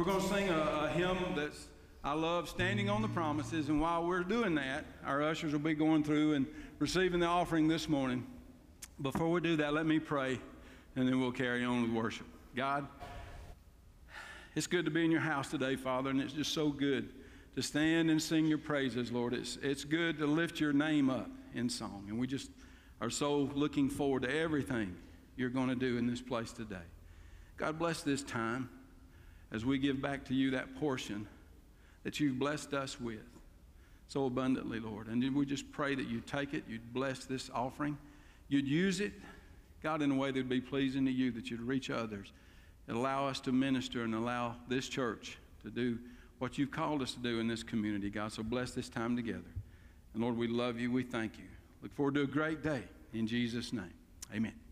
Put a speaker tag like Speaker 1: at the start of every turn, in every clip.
Speaker 1: We're going to sing a, a hymn that's I love standing on the promises. And while we're doing that, our ushers will be going through and receiving the offering this morning. Before we do that, let me pray, and then we'll carry on with worship. God, it's good to be in your house today, Father, and it's just so good to stand and sing your praises, Lord. It's, it's good to lift your name up in song. And we just are so looking forward to everything you're going to do in this place today. God bless this time as we give back to you that portion that you've blessed us with so abundantly, Lord. And we just pray that you take it, you'd bless this offering, you'd use it, God, in a way that would be pleasing to you, that you'd reach others, and allow us to minister and allow this church to do what you've called us to do in this community, God. So bless this time together. And Lord, we love you. We thank you. Look forward to a great day. In Jesus' name, amen.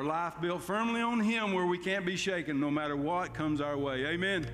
Speaker 2: Our life built firmly on Him where we can't be shaken no matter what comes our way. Amen.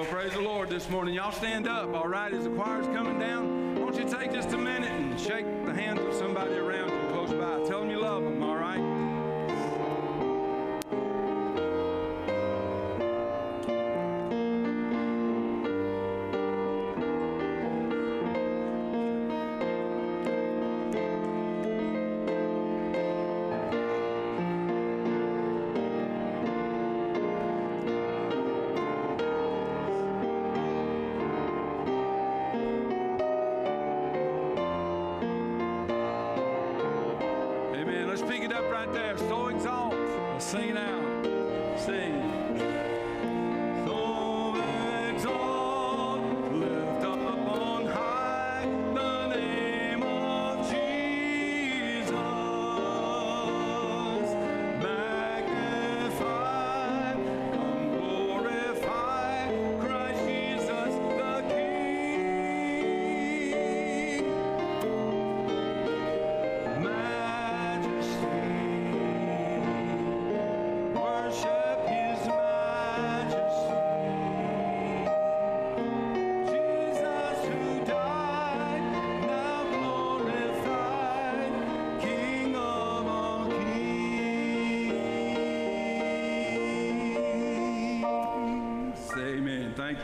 Speaker 1: Well, praise the Lord this morning. Y'all stand up, right there. Exalt. Let's sing it out. Sing.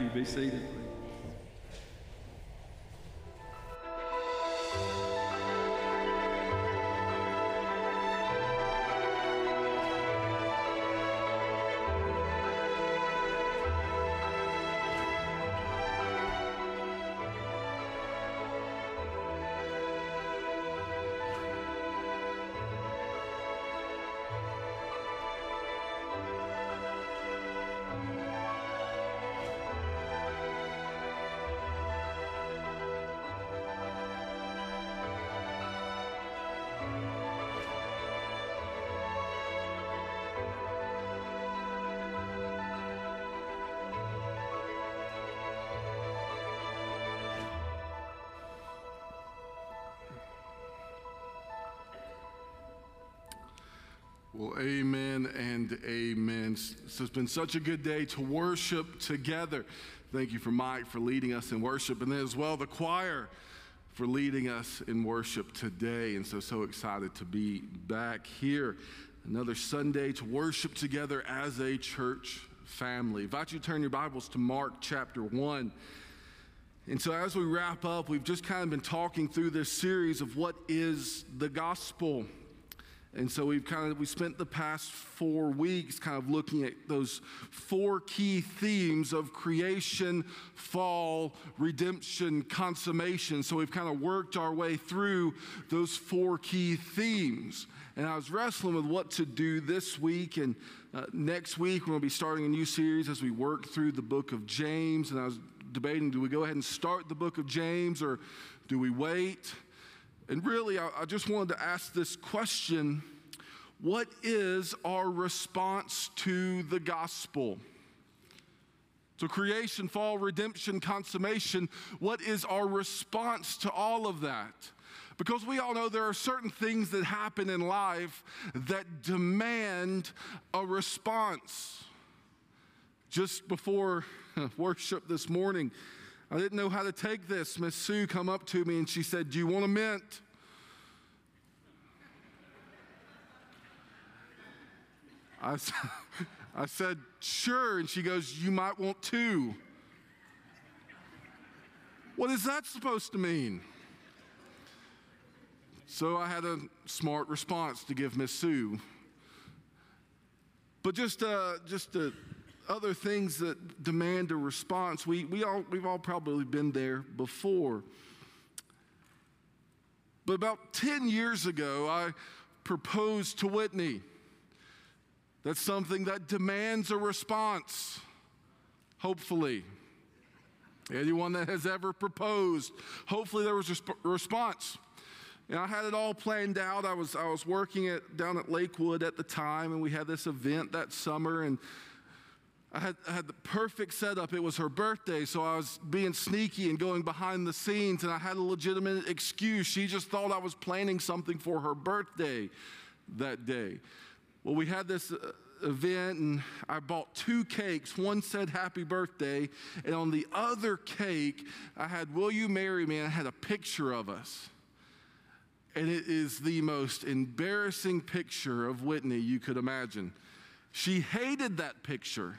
Speaker 1: You. Be seated,
Speaker 3: Well, amen and amen. So it's been such a good day to worship together. Thank you for Mike for leading us in worship, and then as well the choir for leading us in worship today. And so, so excited to be back here. Another Sunday to worship together as a church family. I invite you to turn your Bibles to Mark chapter 1. And so, as we wrap up, we've just kind of been talking through this series of what is the gospel. And so we've kind of we spent the past four weeks kind of looking at those four key themes of creation, fall, redemption, consummation. So we've kind of worked our way through those four key themes. And I was wrestling with what to do this week and uh, next week we're going to be starting a new series as we work through the book of James. And I was debating, do we go ahead and start the book of James or do we wait? And really, I, I just wanted to ask this question what is our response to the gospel? So, creation, fall, redemption, consummation, what is our response to all of that? Because we all know there are certain things that happen in life that demand a response. Just before worship this morning, I didn't know how to take this. Miss Sue come up to me and she said, "Do you want a mint?" I said, "Sure," and she goes, "You might want two." What is that supposed to mean? So I had a smart response to give Miss Sue. But just, uh, just uh, other things that demand a response, we, we all, we've all probably been there before. But about 10 years ago, I proposed to Whitney. That's something that demands a response, hopefully. Anyone that has ever proposed, hopefully there was a sp- response. And I had it all planned out. I was, I was working at, down at Lakewood at the time, and we had this event that summer, and I had, I had the perfect setup. It was her birthday, so I was being sneaky and going behind the scenes, and I had a legitimate excuse. She just thought I was planning something for her birthday that day. Well, we had this uh, event, and I bought two cakes. One said happy birthday, and on the other cake, I had Will You Marry Me? And I had a picture of us. And it is the most embarrassing picture of Whitney you could imagine. She hated that picture.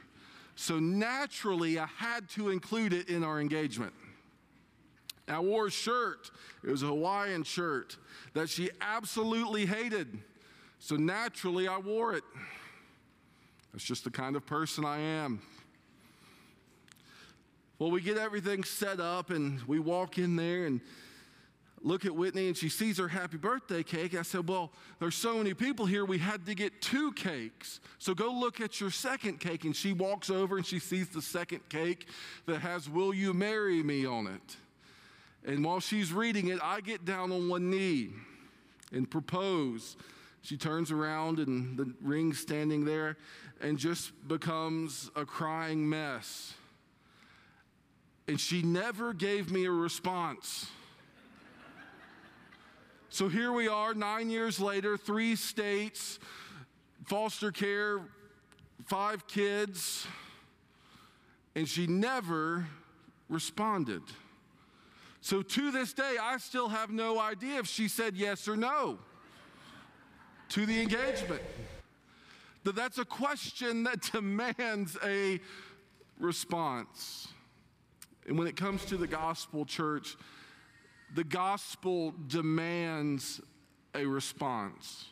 Speaker 3: So naturally, I had to include it in our engagement. I wore a shirt, it was a Hawaiian shirt that she absolutely hated. So naturally, I wore it. That's just the kind of person I am. Well, we get everything set up and we walk in there and look at Whitney and she sees her happy birthday cake. I said, Well, there's so many people here, we had to get two cakes. So go look at your second cake. And she walks over and she sees the second cake that has, Will you marry me on it? And while she's reading it, I get down on one knee and propose. She turns around and the ring's standing there and just becomes a crying mess. And she never gave me a response. So here we are, nine years later, three states, foster care, five kids, and she never responded. So to this day, I still have no idea if she said yes or no to the engagement. That that's a question that demands a response. And when it comes to the gospel, church, the gospel demands a response.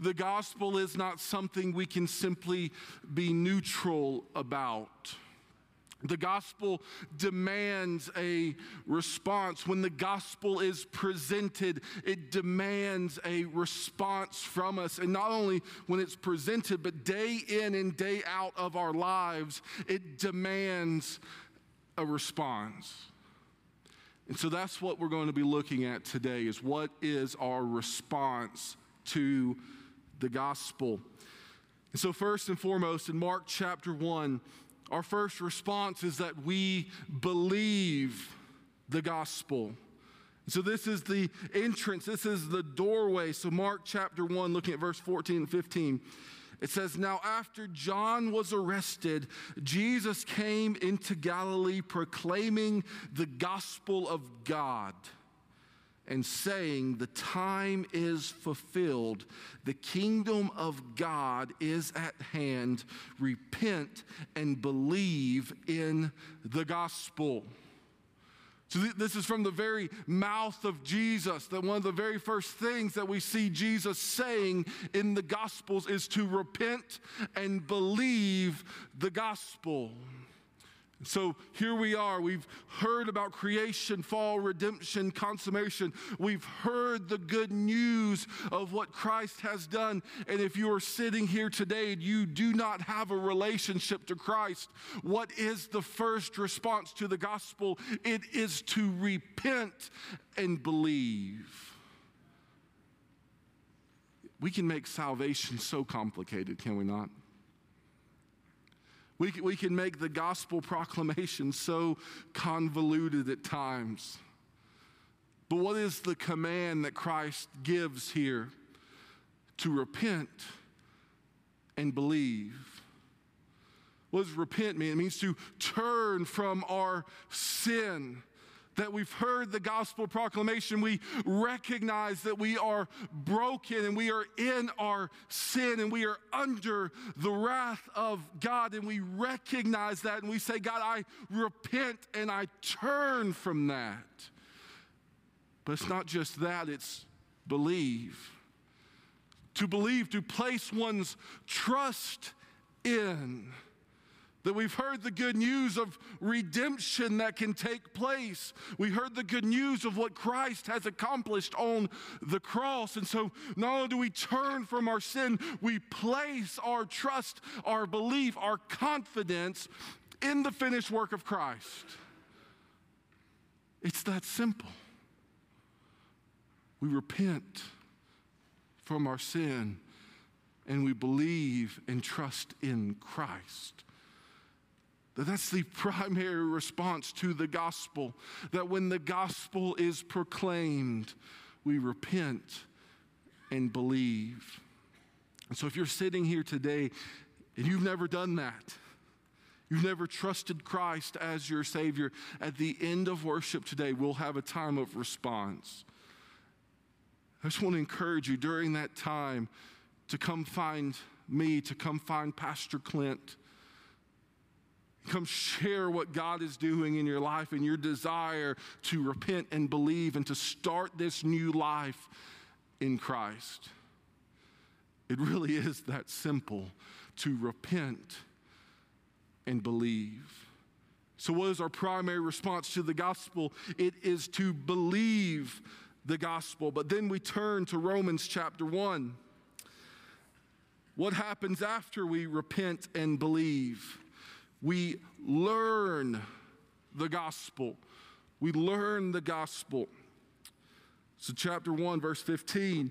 Speaker 3: The gospel is not something we can simply be neutral about. The gospel demands a response. When the gospel is presented, it demands a response from us. And not only when it's presented, but day in and day out of our lives, it demands a response. And so that's what we're going to be looking at today is what is our response to the gospel. And so first and foremost in Mark chapter 1, our first response is that we believe the gospel. So this is the entrance, this is the doorway. So Mark chapter 1 looking at verse 14 and 15. It says, Now after John was arrested, Jesus came into Galilee proclaiming the gospel of God and saying, The time is fulfilled, the kingdom of God is at hand. Repent and believe in the gospel. So, th- this is from the very mouth of Jesus. That one of the very first things that we see Jesus saying in the Gospels is to repent and believe the gospel. So here we are. We've heard about creation, fall, redemption, consummation. We've heard the good news of what Christ has done. And if you are sitting here today and you do not have a relationship to Christ, what is the first response to the gospel? It is to repent and believe. we can make salvation so complicated, can we not? We can, we can make the gospel proclamation so convoluted at times. But what is the command that Christ gives here? To repent and believe. What does repent mean? It means to turn from our sin. That we've heard the gospel proclamation, we recognize that we are broken and we are in our sin and we are under the wrath of God. And we recognize that and we say, God, I repent and I turn from that. But it's not just that, it's believe. To believe, to place one's trust in. That we've heard the good news of redemption that can take place. We heard the good news of what Christ has accomplished on the cross. And so not only do we turn from our sin, we place our trust, our belief, our confidence in the finished work of Christ. It's that simple. We repent from our sin and we believe and trust in Christ. That that's the primary response to the gospel. That when the gospel is proclaimed, we repent and believe. And so if you're sitting here today and you've never done that, you've never trusted Christ as your Savior, at the end of worship today, we'll have a time of response. I just want to encourage you during that time to come find me, to come find Pastor Clint. Come share what God is doing in your life and your desire to repent and believe and to start this new life in Christ. It really is that simple to repent and believe. So, what is our primary response to the gospel? It is to believe the gospel. But then we turn to Romans chapter 1. What happens after we repent and believe? We learn the gospel. We learn the gospel. So, chapter 1, verse 15.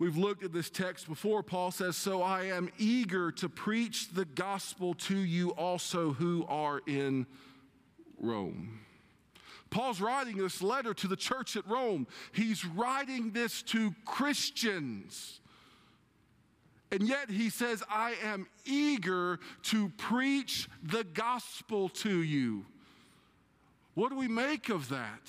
Speaker 3: We've looked at this text before. Paul says, So I am eager to preach the gospel to you also who are in Rome. Paul's writing this letter to the church at Rome. He's writing this to Christians. And yet he says, I am eager to preach the gospel to you. What do we make of that?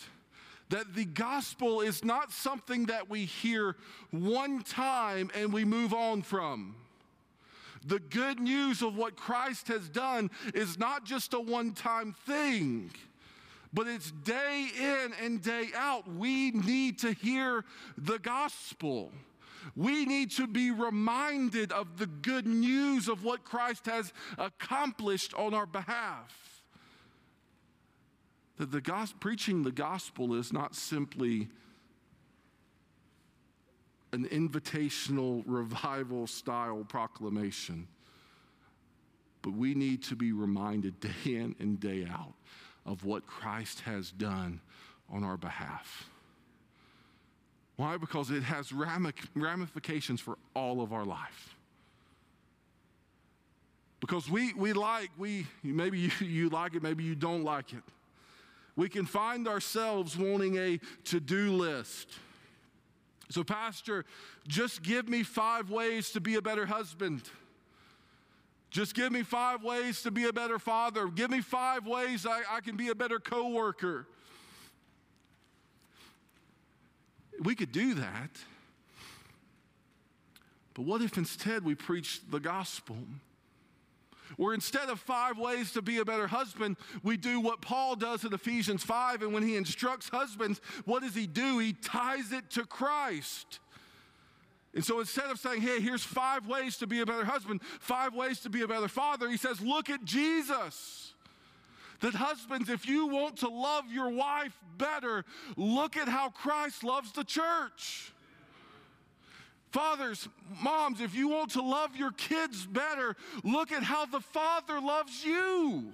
Speaker 3: That the gospel is not something that we hear one time and we move on from. The good news of what Christ has done is not just a one time thing but it's day in and day out. We need to hear the gospel. We need to be reminded of the good news of what Christ has accomplished on our behalf. That the gospel, preaching the gospel is not simply an invitational revival style proclamation, but we need to be reminded day in and day out of what Christ has done on our behalf. Why? Because it has ramifications for all of our life. Because we, we like, we, maybe you, you like it, maybe you don't like it. We can find ourselves wanting a to do list. So, Pastor, just give me five ways to be a better husband. Just give me five ways to be a better father. Give me five ways I, I can be a better coworker. We could do that. But what if instead we preach the gospel? Where instead of five ways to be a better husband, we do what Paul does in Ephesians 5. And when he instructs husbands, what does he do? He ties it to Christ. And so instead of saying, hey, here's five ways to be a better husband, five ways to be a better father, he says, look at Jesus. That husbands, if you want to love your wife better, look at how Christ loves the church. Fathers, moms, if you want to love your kids better, look at how the Father loves you.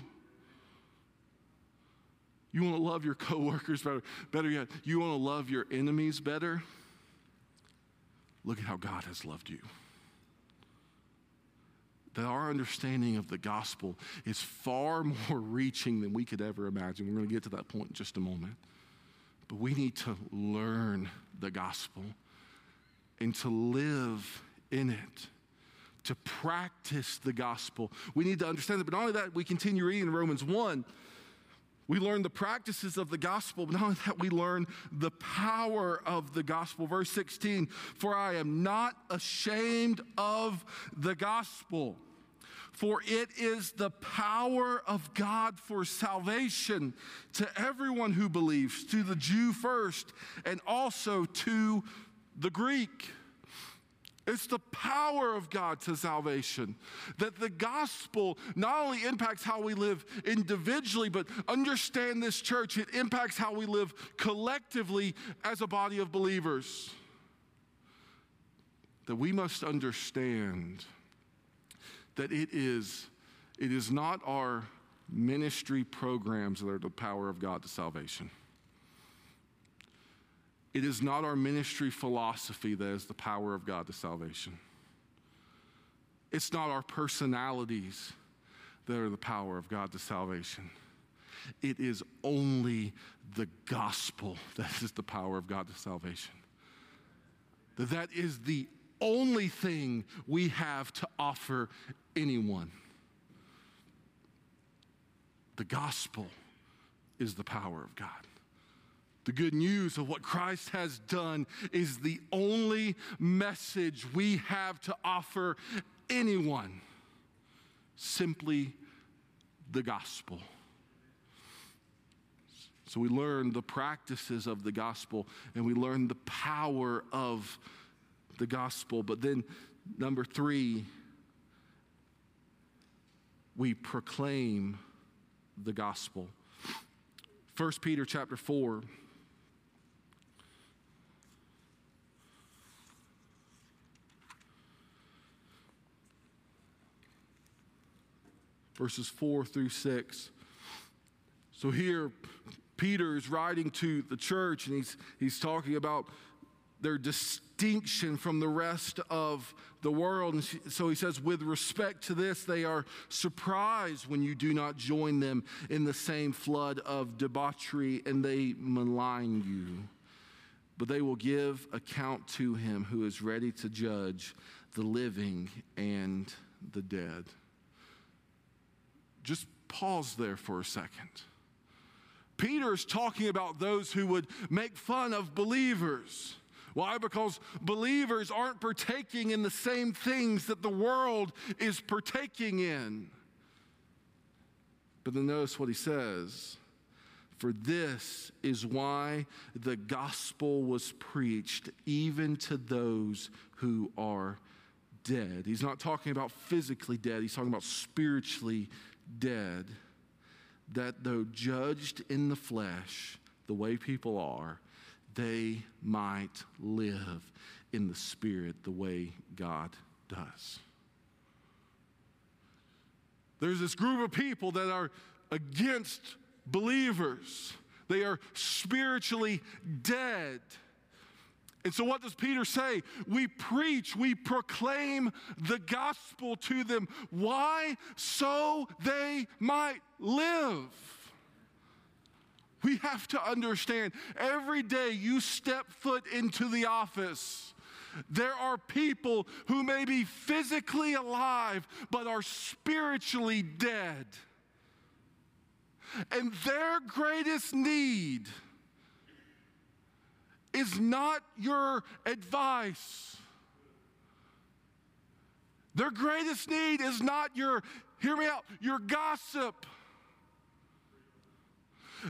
Speaker 3: You want to love your coworkers better, better yet, you want to love your enemies better? look at how God has loved you. That our understanding of the gospel is far more reaching than we could ever imagine. We're going to get to that point in just a moment. But we need to learn the gospel and to live in it, to practice the gospel. We need to understand it. But not only that, we continue reading in Romans 1. We learn the practices of the gospel, but not only that, we learn the power of the gospel. Verse 16 For I am not ashamed of the gospel, for it is the power of God for salvation to everyone who believes, to the Jew first, and also to the Greek. It's the power of God to salvation. That the gospel not only impacts how we live individually, but understand this church, it impacts how we live collectively as a body of believers. That we must understand that it is, it is not our ministry programs that are the power of God to salvation. It is not our ministry philosophy that is the power of God to salvation. It's not our personalities that are the power of God to salvation. It is only the gospel that is the power of God to salvation. That is the only thing we have to offer anyone. The gospel is the power of God. The good news of what Christ has done is the only message we have to offer anyone. Simply the gospel. So we learn the practices of the gospel and we learn the power of the gospel. But then, number three, we proclaim the gospel. 1 Peter chapter 4. Verses 4 through 6. So here, Peter is writing to the church and he's, he's talking about their distinction from the rest of the world. And so he says, with respect to this, they are surprised when you do not join them in the same flood of debauchery and they malign you. But they will give account to him who is ready to judge the living and the dead. Just pause there for a second. Peter is talking about those who would make fun of believers. Why? Because believers aren't partaking in the same things that the world is partaking in. But then notice what he says. For this is why the gospel was preached even to those who are dead. He's not talking about physically dead, he's talking about spiritually dead. That though judged in the flesh, the way people are, they might live in the Spirit the way God does. There's this group of people that are against believers, they are spiritually dead. And so, what does Peter say? We preach, we proclaim the gospel to them. Why? So they might live. We have to understand every day you step foot into the office, there are people who may be physically alive but are spiritually dead. And their greatest need is not your advice. Their greatest need is not your, hear me out, your gossip.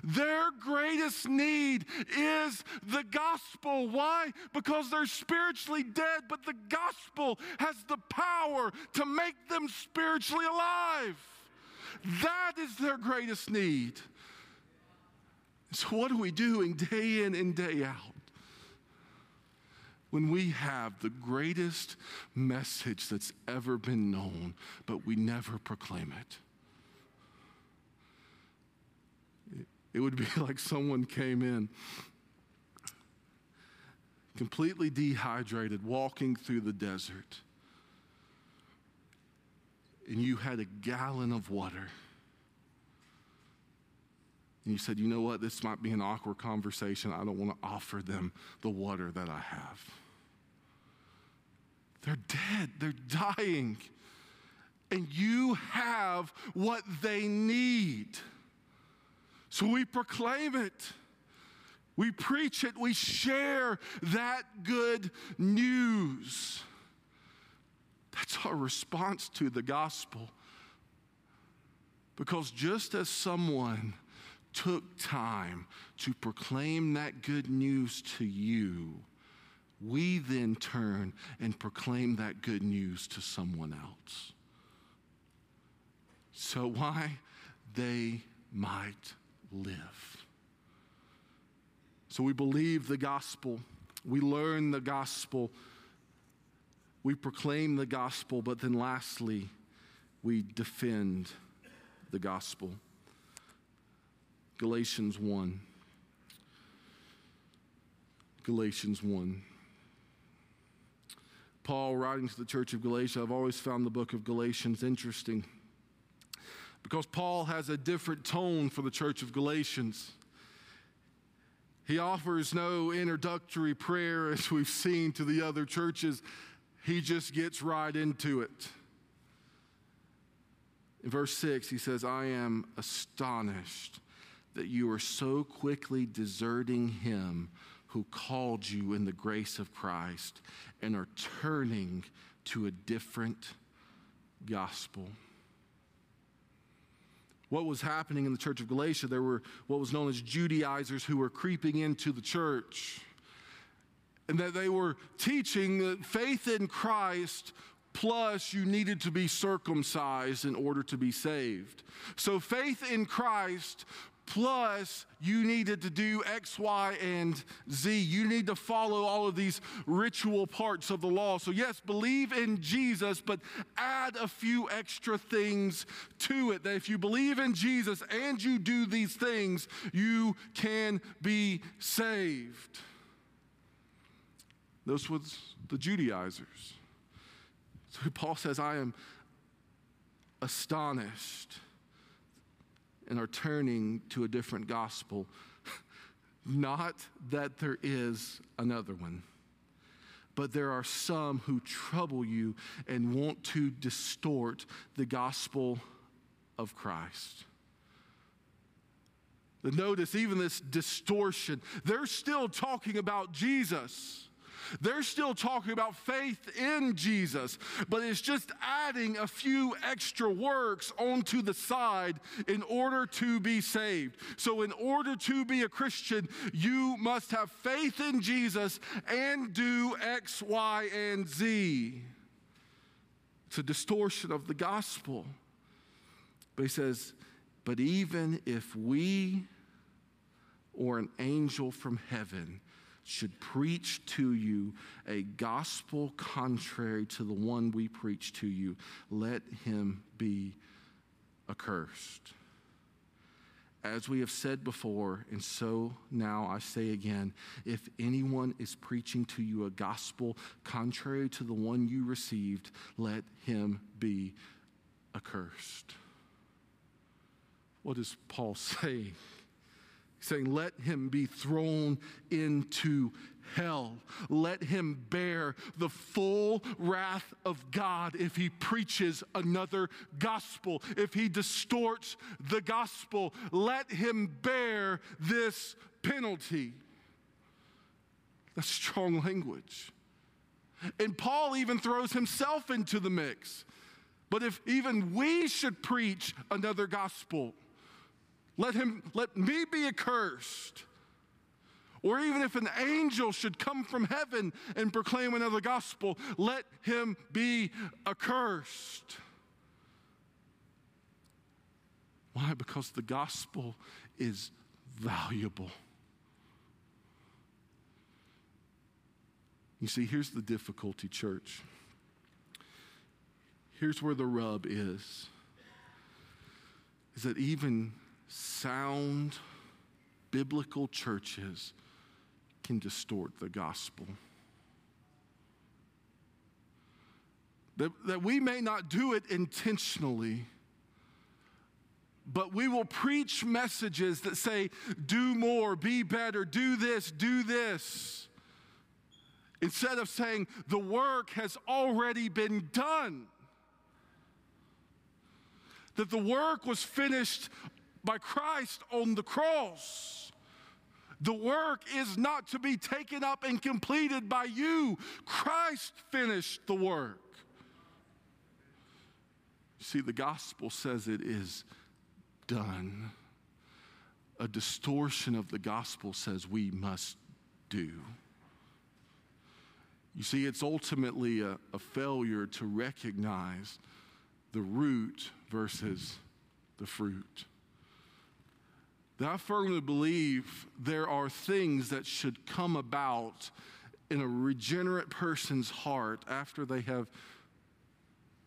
Speaker 3: Their greatest need is the gospel. Why? Because they're spiritually dead, but the gospel has the power to make them spiritually alive. That is their greatest need. So, what are we doing day in and day out? When we have the greatest message that's ever been known, but we never proclaim it. It would be like someone came in completely dehydrated, walking through the desert. And you had a gallon of water. And you said, you know what, this might be an awkward conversation. I don't want to offer them the water that I have. They're dead, they're dying. And you have what they need. So we proclaim it. We preach it. We share that good news. That's our response to the gospel. Because just as someone took time to proclaim that good news to you, we then turn and proclaim that good news to someone else. So, why? They might live. So, we believe the gospel, we learn the gospel, we proclaim the gospel, but then lastly, we defend the gospel. Galatians 1. Galatians 1. Paul writing to the church of Galatia, I've always found the book of Galatians interesting because Paul has a different tone for the church of Galatians. He offers no introductory prayer as we've seen to the other churches, he just gets right into it. In verse 6, he says, I am astonished that you are so quickly deserting him who called you in the grace of Christ and are turning to a different gospel. What was happening in the church of Galatia, there were what was known as Judaizers who were creeping into the church. And that they were teaching that faith in Christ plus you needed to be circumcised in order to be saved. So faith in Christ plus you needed to do X, Y, and Z. You need to follow all of these ritual parts of the law. So, yes, believe in Jesus, but add a few extra things to it. That if you believe in Jesus and you do these things, you can be saved. Those were the Judaizers. So Paul says, I am astonished and are turning to a different gospel. Not that there is another one, but there are some who trouble you and want to distort the gospel of Christ. But notice, even this distortion, they're still talking about Jesus. They're still talking about faith in Jesus, but it's just adding a few extra works onto the side in order to be saved. So, in order to be a Christian, you must have faith in Jesus and do X, Y, and Z. It's a distortion of the gospel. But he says, but even if we or an angel from heaven should preach to you a gospel contrary to the one we preach to you, let him be accursed. As we have said before, and so now I say again if anyone is preaching to you a gospel contrary to the one you received, let him be accursed. What is Paul saying? Saying, Let him be thrown into hell. Let him bear the full wrath of God if he preaches another gospel, if he distorts the gospel. Let him bear this penalty. That's strong language. And Paul even throws himself into the mix. But if even we should preach another gospel, let him let me be accursed. Or even if an angel should come from heaven and proclaim another gospel, let him be accursed. Why? Because the gospel is valuable. You see, here's the difficulty, church. Here's where the rub is. Is that even sound biblical churches can distort the gospel. That, that we may not do it intentionally, but we will preach messages that say, do more, be better, do this, do this. Instead of saying, the work has already been done. That the work was finished by Christ on the cross. The work is not to be taken up and completed by you. Christ finished the work. You see, the gospel says it is done. A distortion of the gospel says we must do. You see, it's ultimately a, a failure to recognize the root versus the fruit. That I firmly believe there are things that should come about in a regenerate person's heart after they have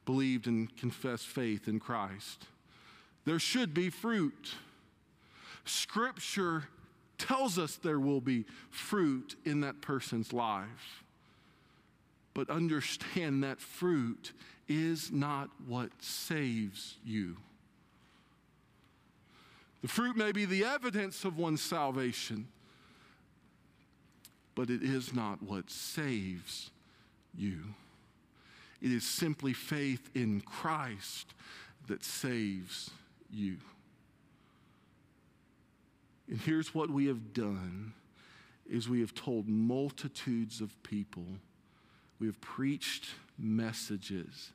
Speaker 3: believed and confessed faith in Christ. There should be fruit. Scripture tells us there will be fruit in that person's life. But understand that fruit is not what saves you. The fruit may be the evidence of one's salvation, but it is not what saves you. It is simply faith in Christ that saves you. And here's what we have done is we have told multitudes of people, we have preached messages.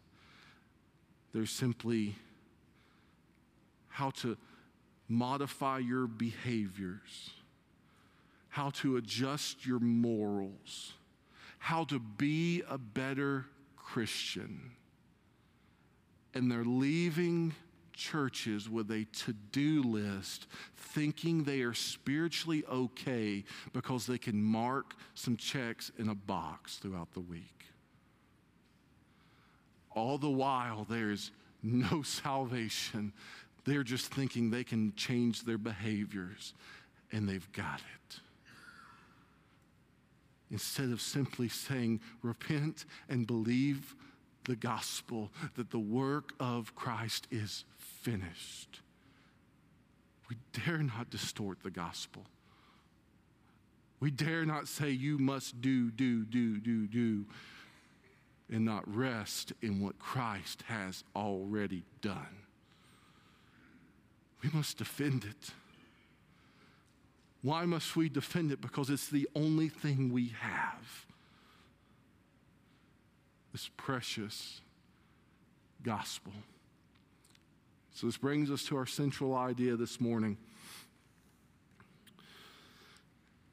Speaker 3: They're simply how to modify your behaviors, how to adjust your morals, how to be a better Christian. And they're leaving churches with a to do list thinking they are spiritually okay because they can mark some checks in a box throughout the week. All the while, there's no salvation. They're just thinking they can change their behaviors, and they've got it instead of simply saying, repent and believe the gospel that the work of Christ is finished. We dare not distort the gospel. We dare not say, you must do, do, do, do, do, and not rest in what Christ has already done. We must defend it. Why must we defend it? Because it's the only thing we have. This precious gospel. So, this brings us to our central idea this morning.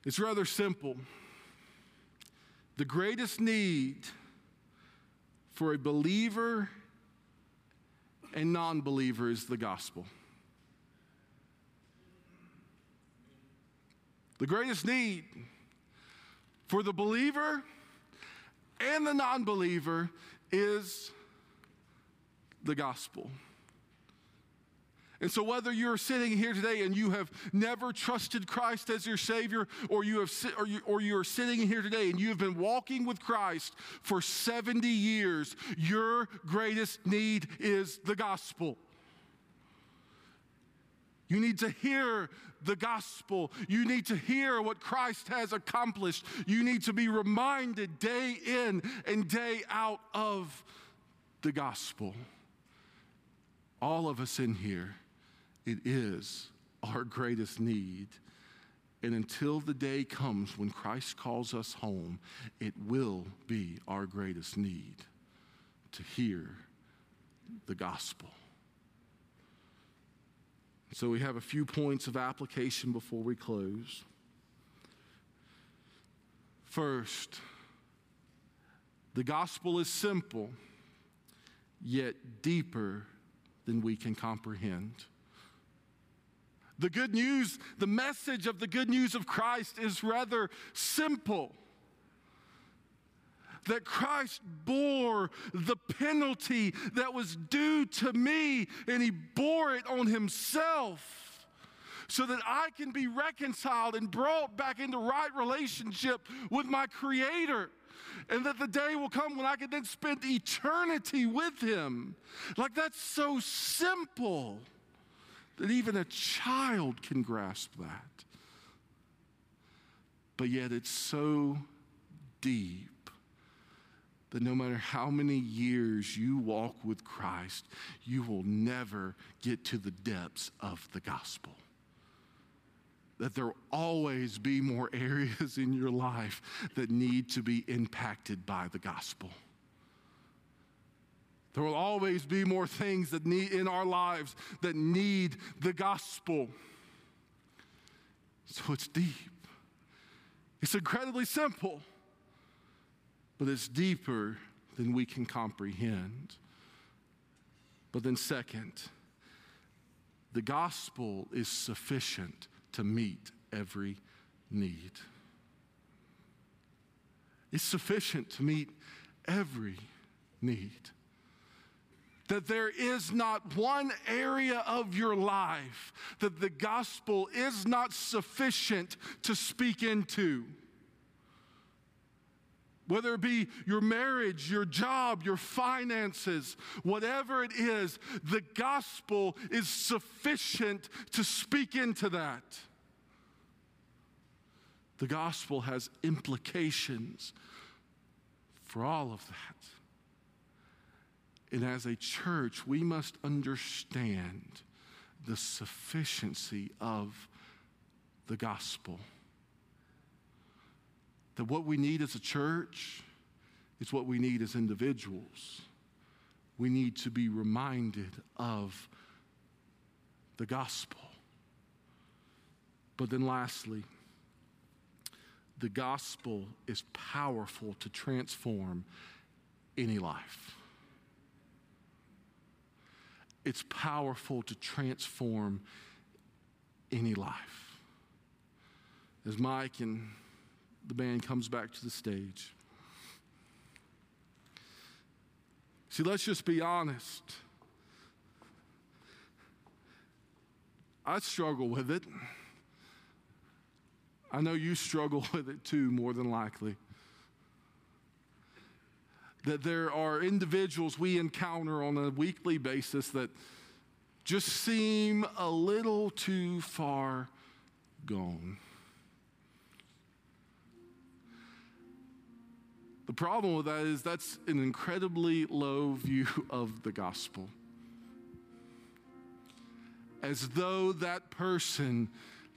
Speaker 3: It's rather simple. The greatest need for a believer and non believer is the gospel. The greatest need for the believer and the non believer is the gospel. And so, whether you're sitting here today and you have never trusted Christ as your Savior, or you have, or you, or you are sitting here today and you have been walking with Christ for 70 years, your greatest need is the gospel. You need to hear the gospel. You need to hear what Christ has accomplished. You need to be reminded day in and day out of the gospel. All of us in here, it is our greatest need. And until the day comes when Christ calls us home, it will be our greatest need to hear the gospel. So we have a few points of application before we close. First, the gospel is simple, yet deeper than we can comprehend. The good news, the message of the good news of Christ is rather simple that Christ bore the penalty that was due to me, and he bore it on himself so that I can be reconciled and brought back into right relationship with my Creator. And that the day will come when I can then spend eternity with Him. Like that's so simple that even a child can grasp that. But yet it's so deep that no matter how many years you walk with Christ, you will never get to the depths of the gospel. That there will always be more areas in your life that need to be impacted by the gospel. There will always be more things that need in our lives that need the gospel. So it's deep. It's incredibly simple, but it's deeper than we can comprehend. But then, second, the gospel is sufficient to meet every need. It's sufficient to meet every need that there is not one area of your life that the gospel is not sufficient to speak into. Whether it be your marriage, your job, your finances, whatever it is, the gospel is sufficient to speak into that. The gospel has implications for all of that. And as a church, we must understand the sufficiency of the gospel. That what we need as a church is what we need as individuals. We need to be reminded of the gospel. But then, lastly, the gospel is powerful to transform any life it's powerful to transform any life. As Mike and the band comes back to the stage. See, let's just be honest. I struggle with it. I know you struggle with it too, more than likely that there are individuals we encounter on a weekly basis that just seem a little too far gone. The problem with that is that's an incredibly low view of the gospel. As though that person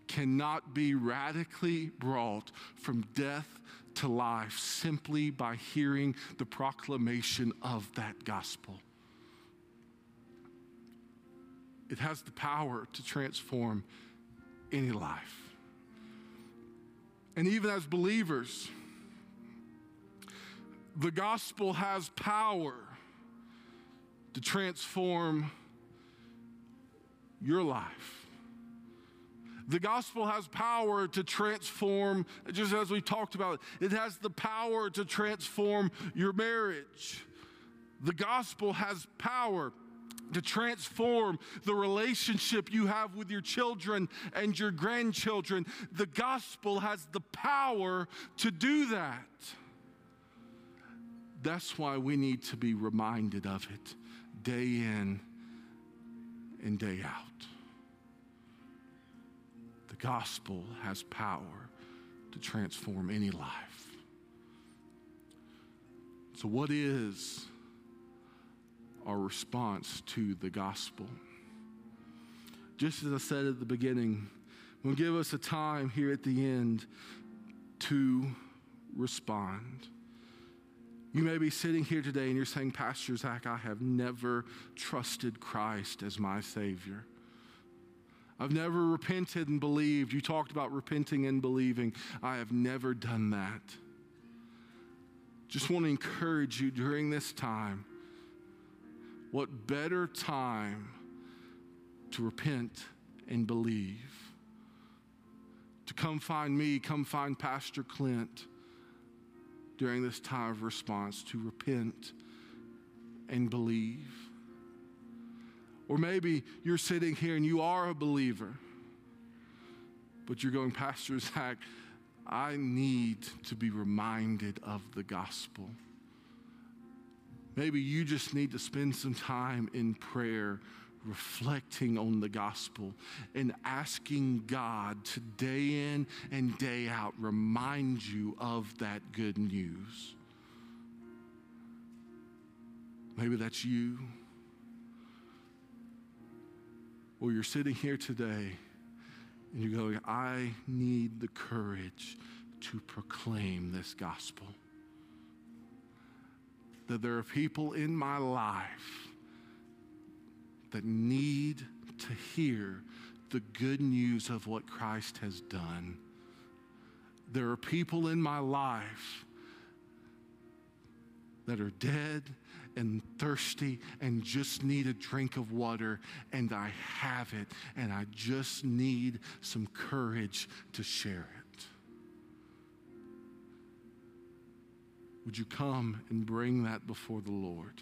Speaker 3: cannot be radically brought from death to life simply by hearing the proclamation of that gospel. It has the power to transform any life. And even as believers, the gospel has power to transform your life. The gospel has power to transform, just as we talked about, it has the power to transform your marriage. The gospel has power to transform the relationship you have with your children and your grandchildren. The gospel has the power to do that. That's why we need to be reminded of it day in and day out The gospel has power to transform any life. So, what is our response to the gospel? Just as I said at the beginning, will give us a time here at the end to respond. You may be sitting here today and you're saying, Pastor Zach, I have never trusted Christ as my Savior. I've never repented and believed. You talked about repenting and believing. I have never done that. Just want to encourage you during this time. What better time to repent and believe? To come find me, come find Pastor Clint during this time of response to repent and believe. Or maybe you're sitting here and you are a believer. but you're going, Pastor Zach, I need to be reminded of the gospel. Maybe you just need to spend some time in prayer reflecting on the gospel and asking God to day in and day out remind you of that good news. Maybe that's you. Or you're sitting here today and you're going, I need the courage to proclaim this gospel. That there are people in my life that need to hear the good news of what Christ has done. There are people in my life that are dead and thirsty and just need a drink of water, and I have it, and I just need some courage to share it. Would you come and bring that before the Lord?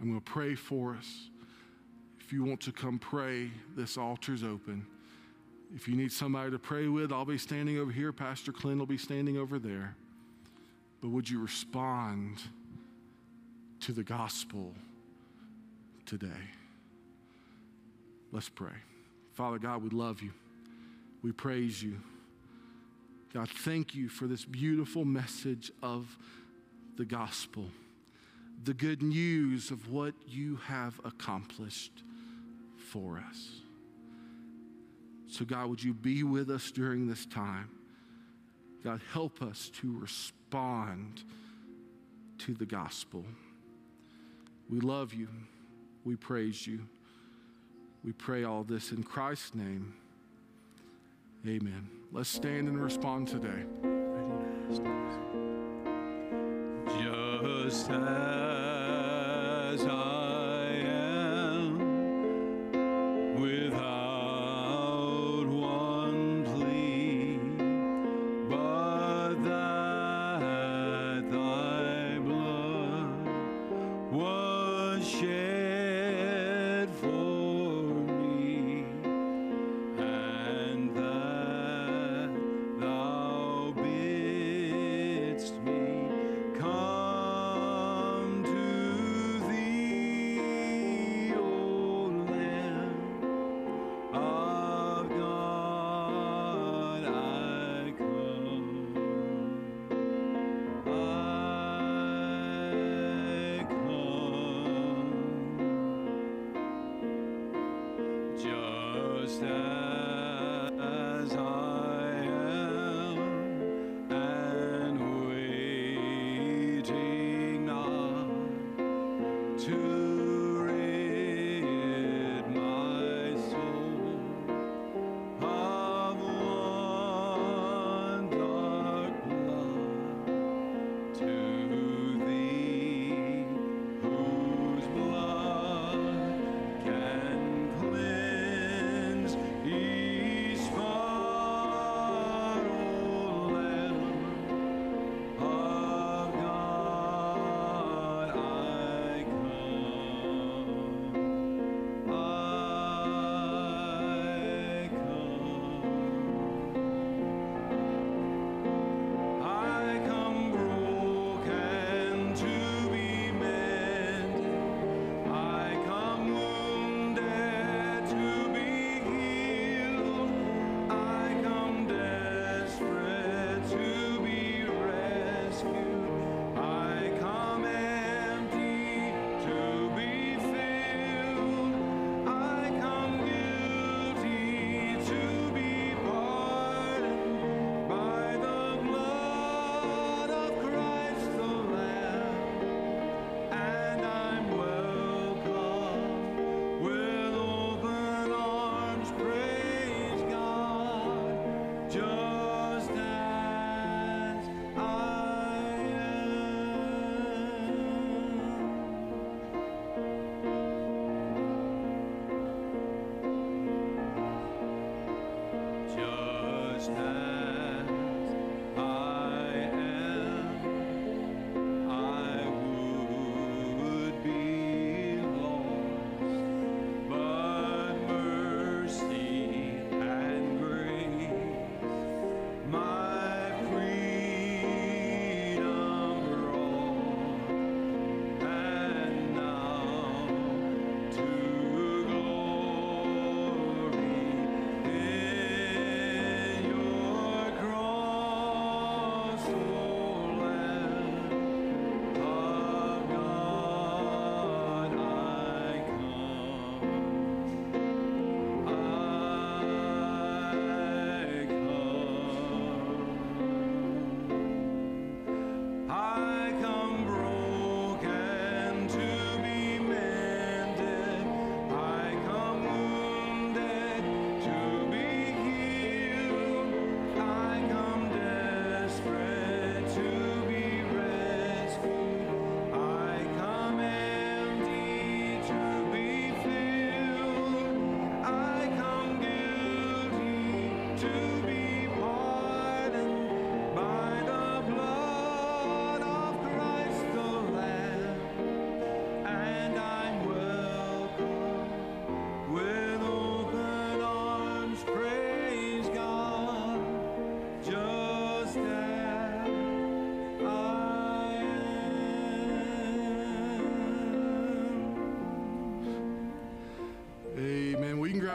Speaker 3: I'm going to pray for us. If you want to come pray, this altar's open. If you need somebody to pray with, I'll be standing over here. Pastor Clint will be standing over there. But would you respond to the gospel today? Let's pray. Father God, we love you. We praise you. God, thank you for this beautiful message of the gospel, the good news of what you have accomplished for us. So, God, would you be with us during this time? God, help us to respond to the gospel. We love you. We praise you. We pray all this in Christ's name. Amen. Let's stand and respond today.
Speaker 1: Just as I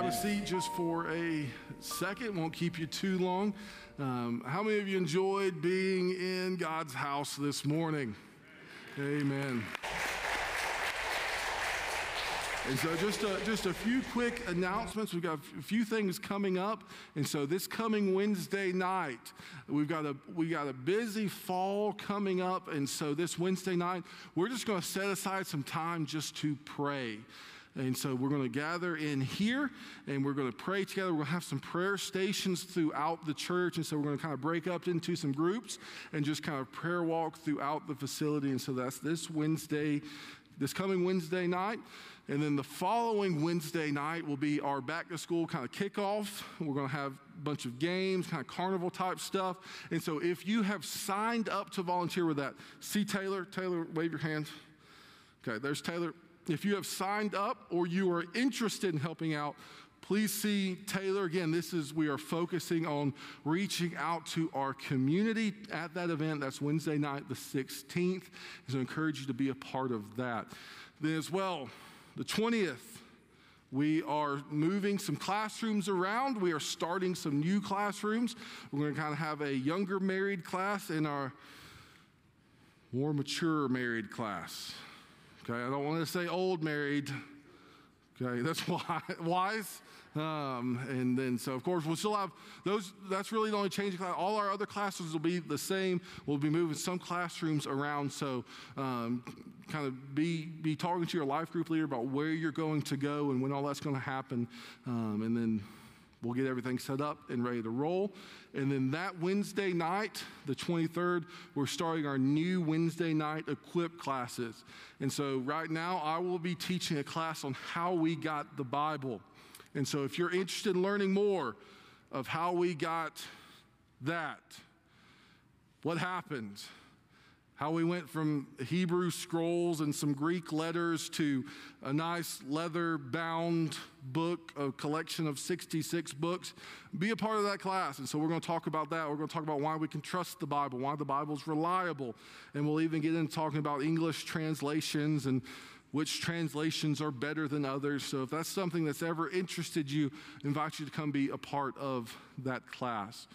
Speaker 3: grab a seat just for a second. Won't keep you too long. Um, how many of you enjoyed being in God's house this morning? Amen. And so, just a, just a few quick announcements. We've got a few things coming up, and so this coming Wednesday night, we've got a we got a busy fall coming up, and so this Wednesday night, we're just going to set aside some time just to pray. And so we're going to gather in here and we're going to pray together. To have some prayer stations throughout the church. And so we're going to kind of break up into some groups and just kind of prayer walk throughout the facility. And so that's this Wednesday, this coming Wednesday night. And then the following Wednesday night will be our back to school kind of kickoff. We're going to have a bunch of games, kind of carnival type stuff. And so if you have signed up to volunteer with that, see Taylor. Taylor, wave your hand. Okay, there's Taylor. If you have signed up or you are interested in helping out, please see Taylor. Again, this is, we are focusing on reaching out to our community at that event. That's Wednesday night, the 16th. So I encourage you to be a part of that. Then, as well, the 20th, we are moving some classrooms around. We are starting some new classrooms. We're going to kind of have a younger married class and our more mature married class. Okay, I don't want to say old married. Okay, that's why, wise. Um, and then, so of course, we'll still have those. That's really the only change. All our other classes will be the same. We'll be moving some classrooms around. So, um, kind of be be talking to your life group leader about where you're going to go and when all that's going to happen. Um, and then we'll get everything set up and ready to roll. And then that Wednesday night, the 23rd, we're starting our new Wednesday night equip classes. And so right now, I will be teaching a class on how we got the Bible. And so if you're interested in learning more of how we got that, what happened, how we went from Hebrew scrolls and some Greek letters to a nice leather bound book, a collection of 66 books. Be a part of that class. And so we're going to talk about that. We're going to talk about why we can trust the Bible, why the Bible is reliable. And we'll even get into talking about English translations and which translations are better than others. So if that's something that's ever interested you, I invite you to come be a part of that class.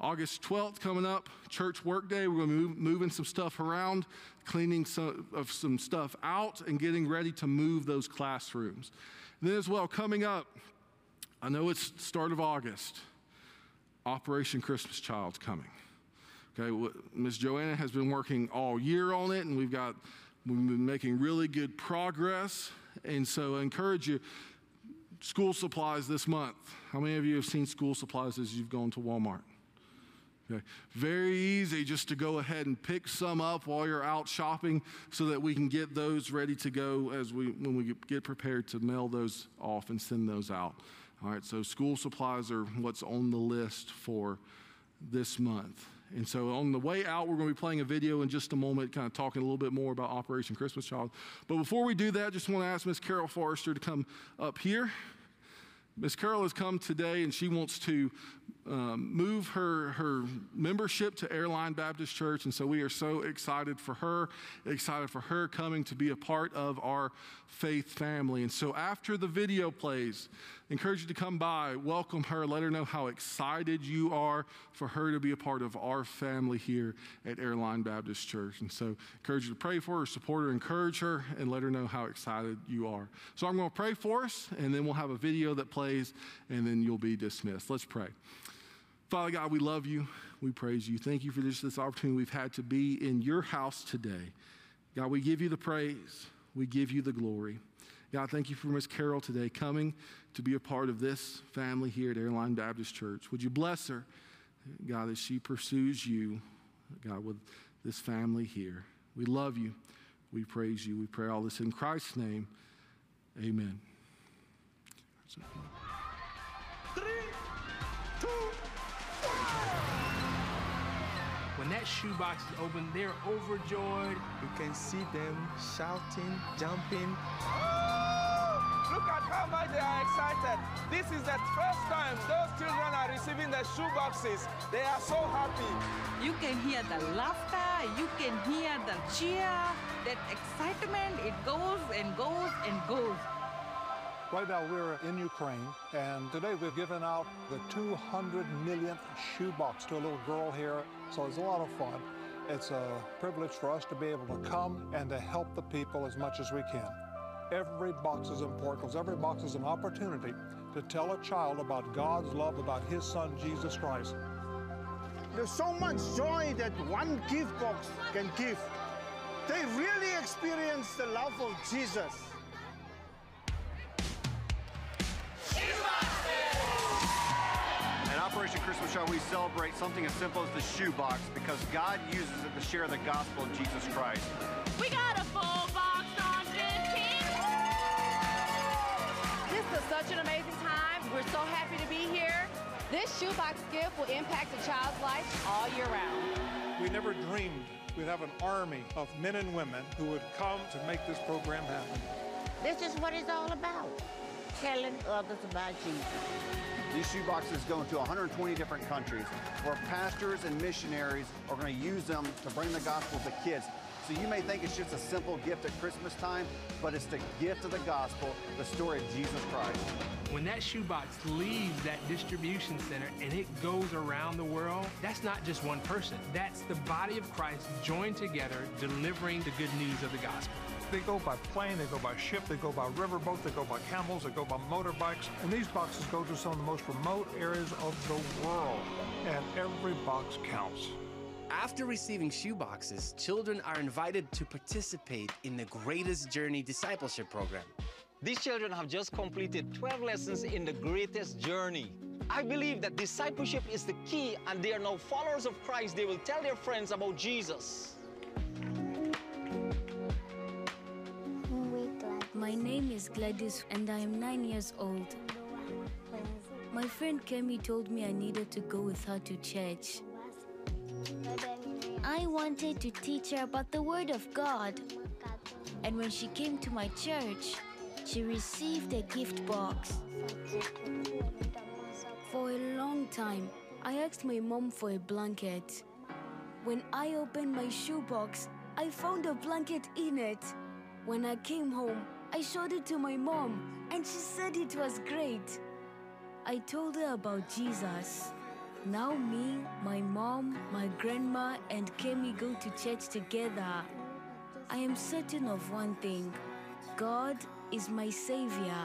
Speaker 3: August 12th coming up, church work day. We're going to be moving some stuff around, cleaning some, of some stuff out, and getting ready to move those classrooms. And then as well, coming up, I know it's start of August. Operation Christmas Child's coming. Okay, Ms. Joanna has been working all year on it, and we've got we've been making really good progress. And so I encourage you. School supplies this month. How many of you have seen school supplies as you've gone to Walmart? Okay. Very easy just to go ahead and pick some up while you're out shopping so that we can get those ready to go as we when we get prepared to mail those off and send those out. All right, so school supplies are what's on the list for this month. And so on the way out, we're going to be playing a video in just a moment, kind of talking a little bit more about Operation Christmas Child. But before we do that, just want to ask Miss Carol Forrester to come up here. Miss Carol has come today and she wants to um, move her, her membership to Airline Baptist Church. And so we are so excited for her, excited for her coming to be a part of our faith family. And so after the video plays, encourage you to come by, welcome her, let her know how excited you are for her to be a part of our family here at Airline Baptist Church. And so encourage you to pray for her, support her, encourage her, and let her know how excited you are. So I'm going to pray for us, and then we'll have a video that plays, and then you'll be dismissed. Let's pray. Father God, we love you. We praise you. Thank you for this, this opportunity we've had to be in your house today. God, we give you the praise. We give you the glory. God, thank you for Miss Carol today coming to be a part of this family here at Airline Baptist Church. Would you bless her, God, as she pursues you, God, with this family here. We love you. We praise you. We pray all this in Christ's name. Amen.
Speaker 4: When that shoebox is open, they're overjoyed.
Speaker 5: You can see them shouting, jumping.
Speaker 6: Look at how much they are excited. This is the first time those children are receiving the shoe boxes. They are so happy.
Speaker 2: You can hear the laughter, you can hear the cheer, that excitement, it goes and goes and goes.
Speaker 7: Right now, we're in Ukraine, and today we've given out the 200 millionth shoebox to a little girl here, so it's a lot of fun. It's a privilege for us to be able to come and to help the people as much as we can. Every box is important because every box is an opportunity to tell a child about God's love, about His Son, Jesus Christ.
Speaker 8: There's so much joy that one gift box can give. They really experience the love of Jesus.
Speaker 9: Operation Christmas Child, we celebrate something as simple as the shoebox because God uses it to share the gospel of Jesus Christ.
Speaker 10: We got a full box on 15.
Speaker 11: This is such an amazing time. We're so happy to be here. This shoebox gift will impact a child's life all year round.
Speaker 7: We never dreamed we'd have an army of men and women who would come to make this program happen.
Speaker 12: This is what it's all about telling others oh, about Jesus.
Speaker 9: These shoeboxes go into 120 different countries where pastors and missionaries are going to use them to bring the gospel to kids. So you may think it's just a simple gift at Christmas time, but it's the gift of the gospel, the story of Jesus Christ.
Speaker 4: When that shoebox leaves that distribution center and it goes around the world, that's not just one person. That's the body of Christ joined together, delivering the good news of the gospel.
Speaker 7: They go by plane, they go by ship, they go by riverboat, they go by camels, they go by motorbikes. And these boxes go to some of the most remote areas of the world. And every box counts.
Speaker 13: After receiving shoeboxes, children are invited to participate in the Greatest Journey Discipleship Program.
Speaker 14: These children have just completed 12 lessons in the greatest journey. I believe that discipleship is the key, and they are now followers of Christ. They will tell their friends about Jesus.
Speaker 15: My name is Gladys and I am nine years old. My friend Kemi told me I needed to go with her to church. I wanted to teach her about the Word of God. And when she came to my church, she received a gift box. For a long time, I asked my mom for a blanket. When I opened my shoebox, I found a blanket in it. When I came home, I showed it to my mom, and she said it was great. I told her about Jesus. Now, me, my mom, my grandma, and Kemi go to church together. I am certain of one thing God is my Savior.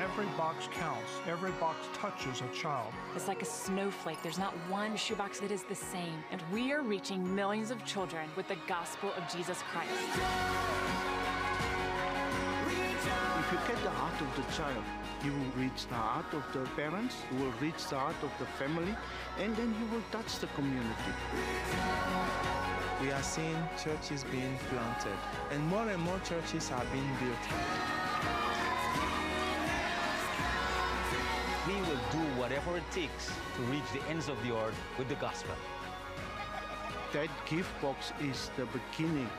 Speaker 7: Every box counts, every box touches a child.
Speaker 16: It's like a snowflake. There's not one shoebox that is the same. And we are reaching millions of children with the gospel of Jesus Christ.
Speaker 17: If you get the heart of the child, you will reach the heart of the parents, you will reach the heart of the family, and then you will touch the community.
Speaker 5: We are seeing churches being planted, and more and more churches are being built.
Speaker 14: We will do whatever it takes to reach the ends of the earth with the gospel.
Speaker 17: That gift box is the beginning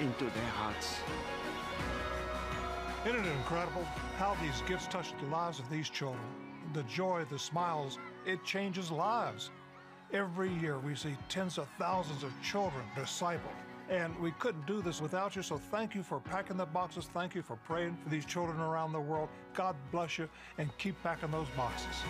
Speaker 17: into their hearts.
Speaker 7: Isn't it incredible how these gifts touch the lives of these children? The joy, the smiles, it changes lives. Every year we see tens of thousands of children discipled. And we couldn't do this without you, so thank you for packing the boxes. Thank you for praying for these children around the world. God bless you and keep packing those boxes.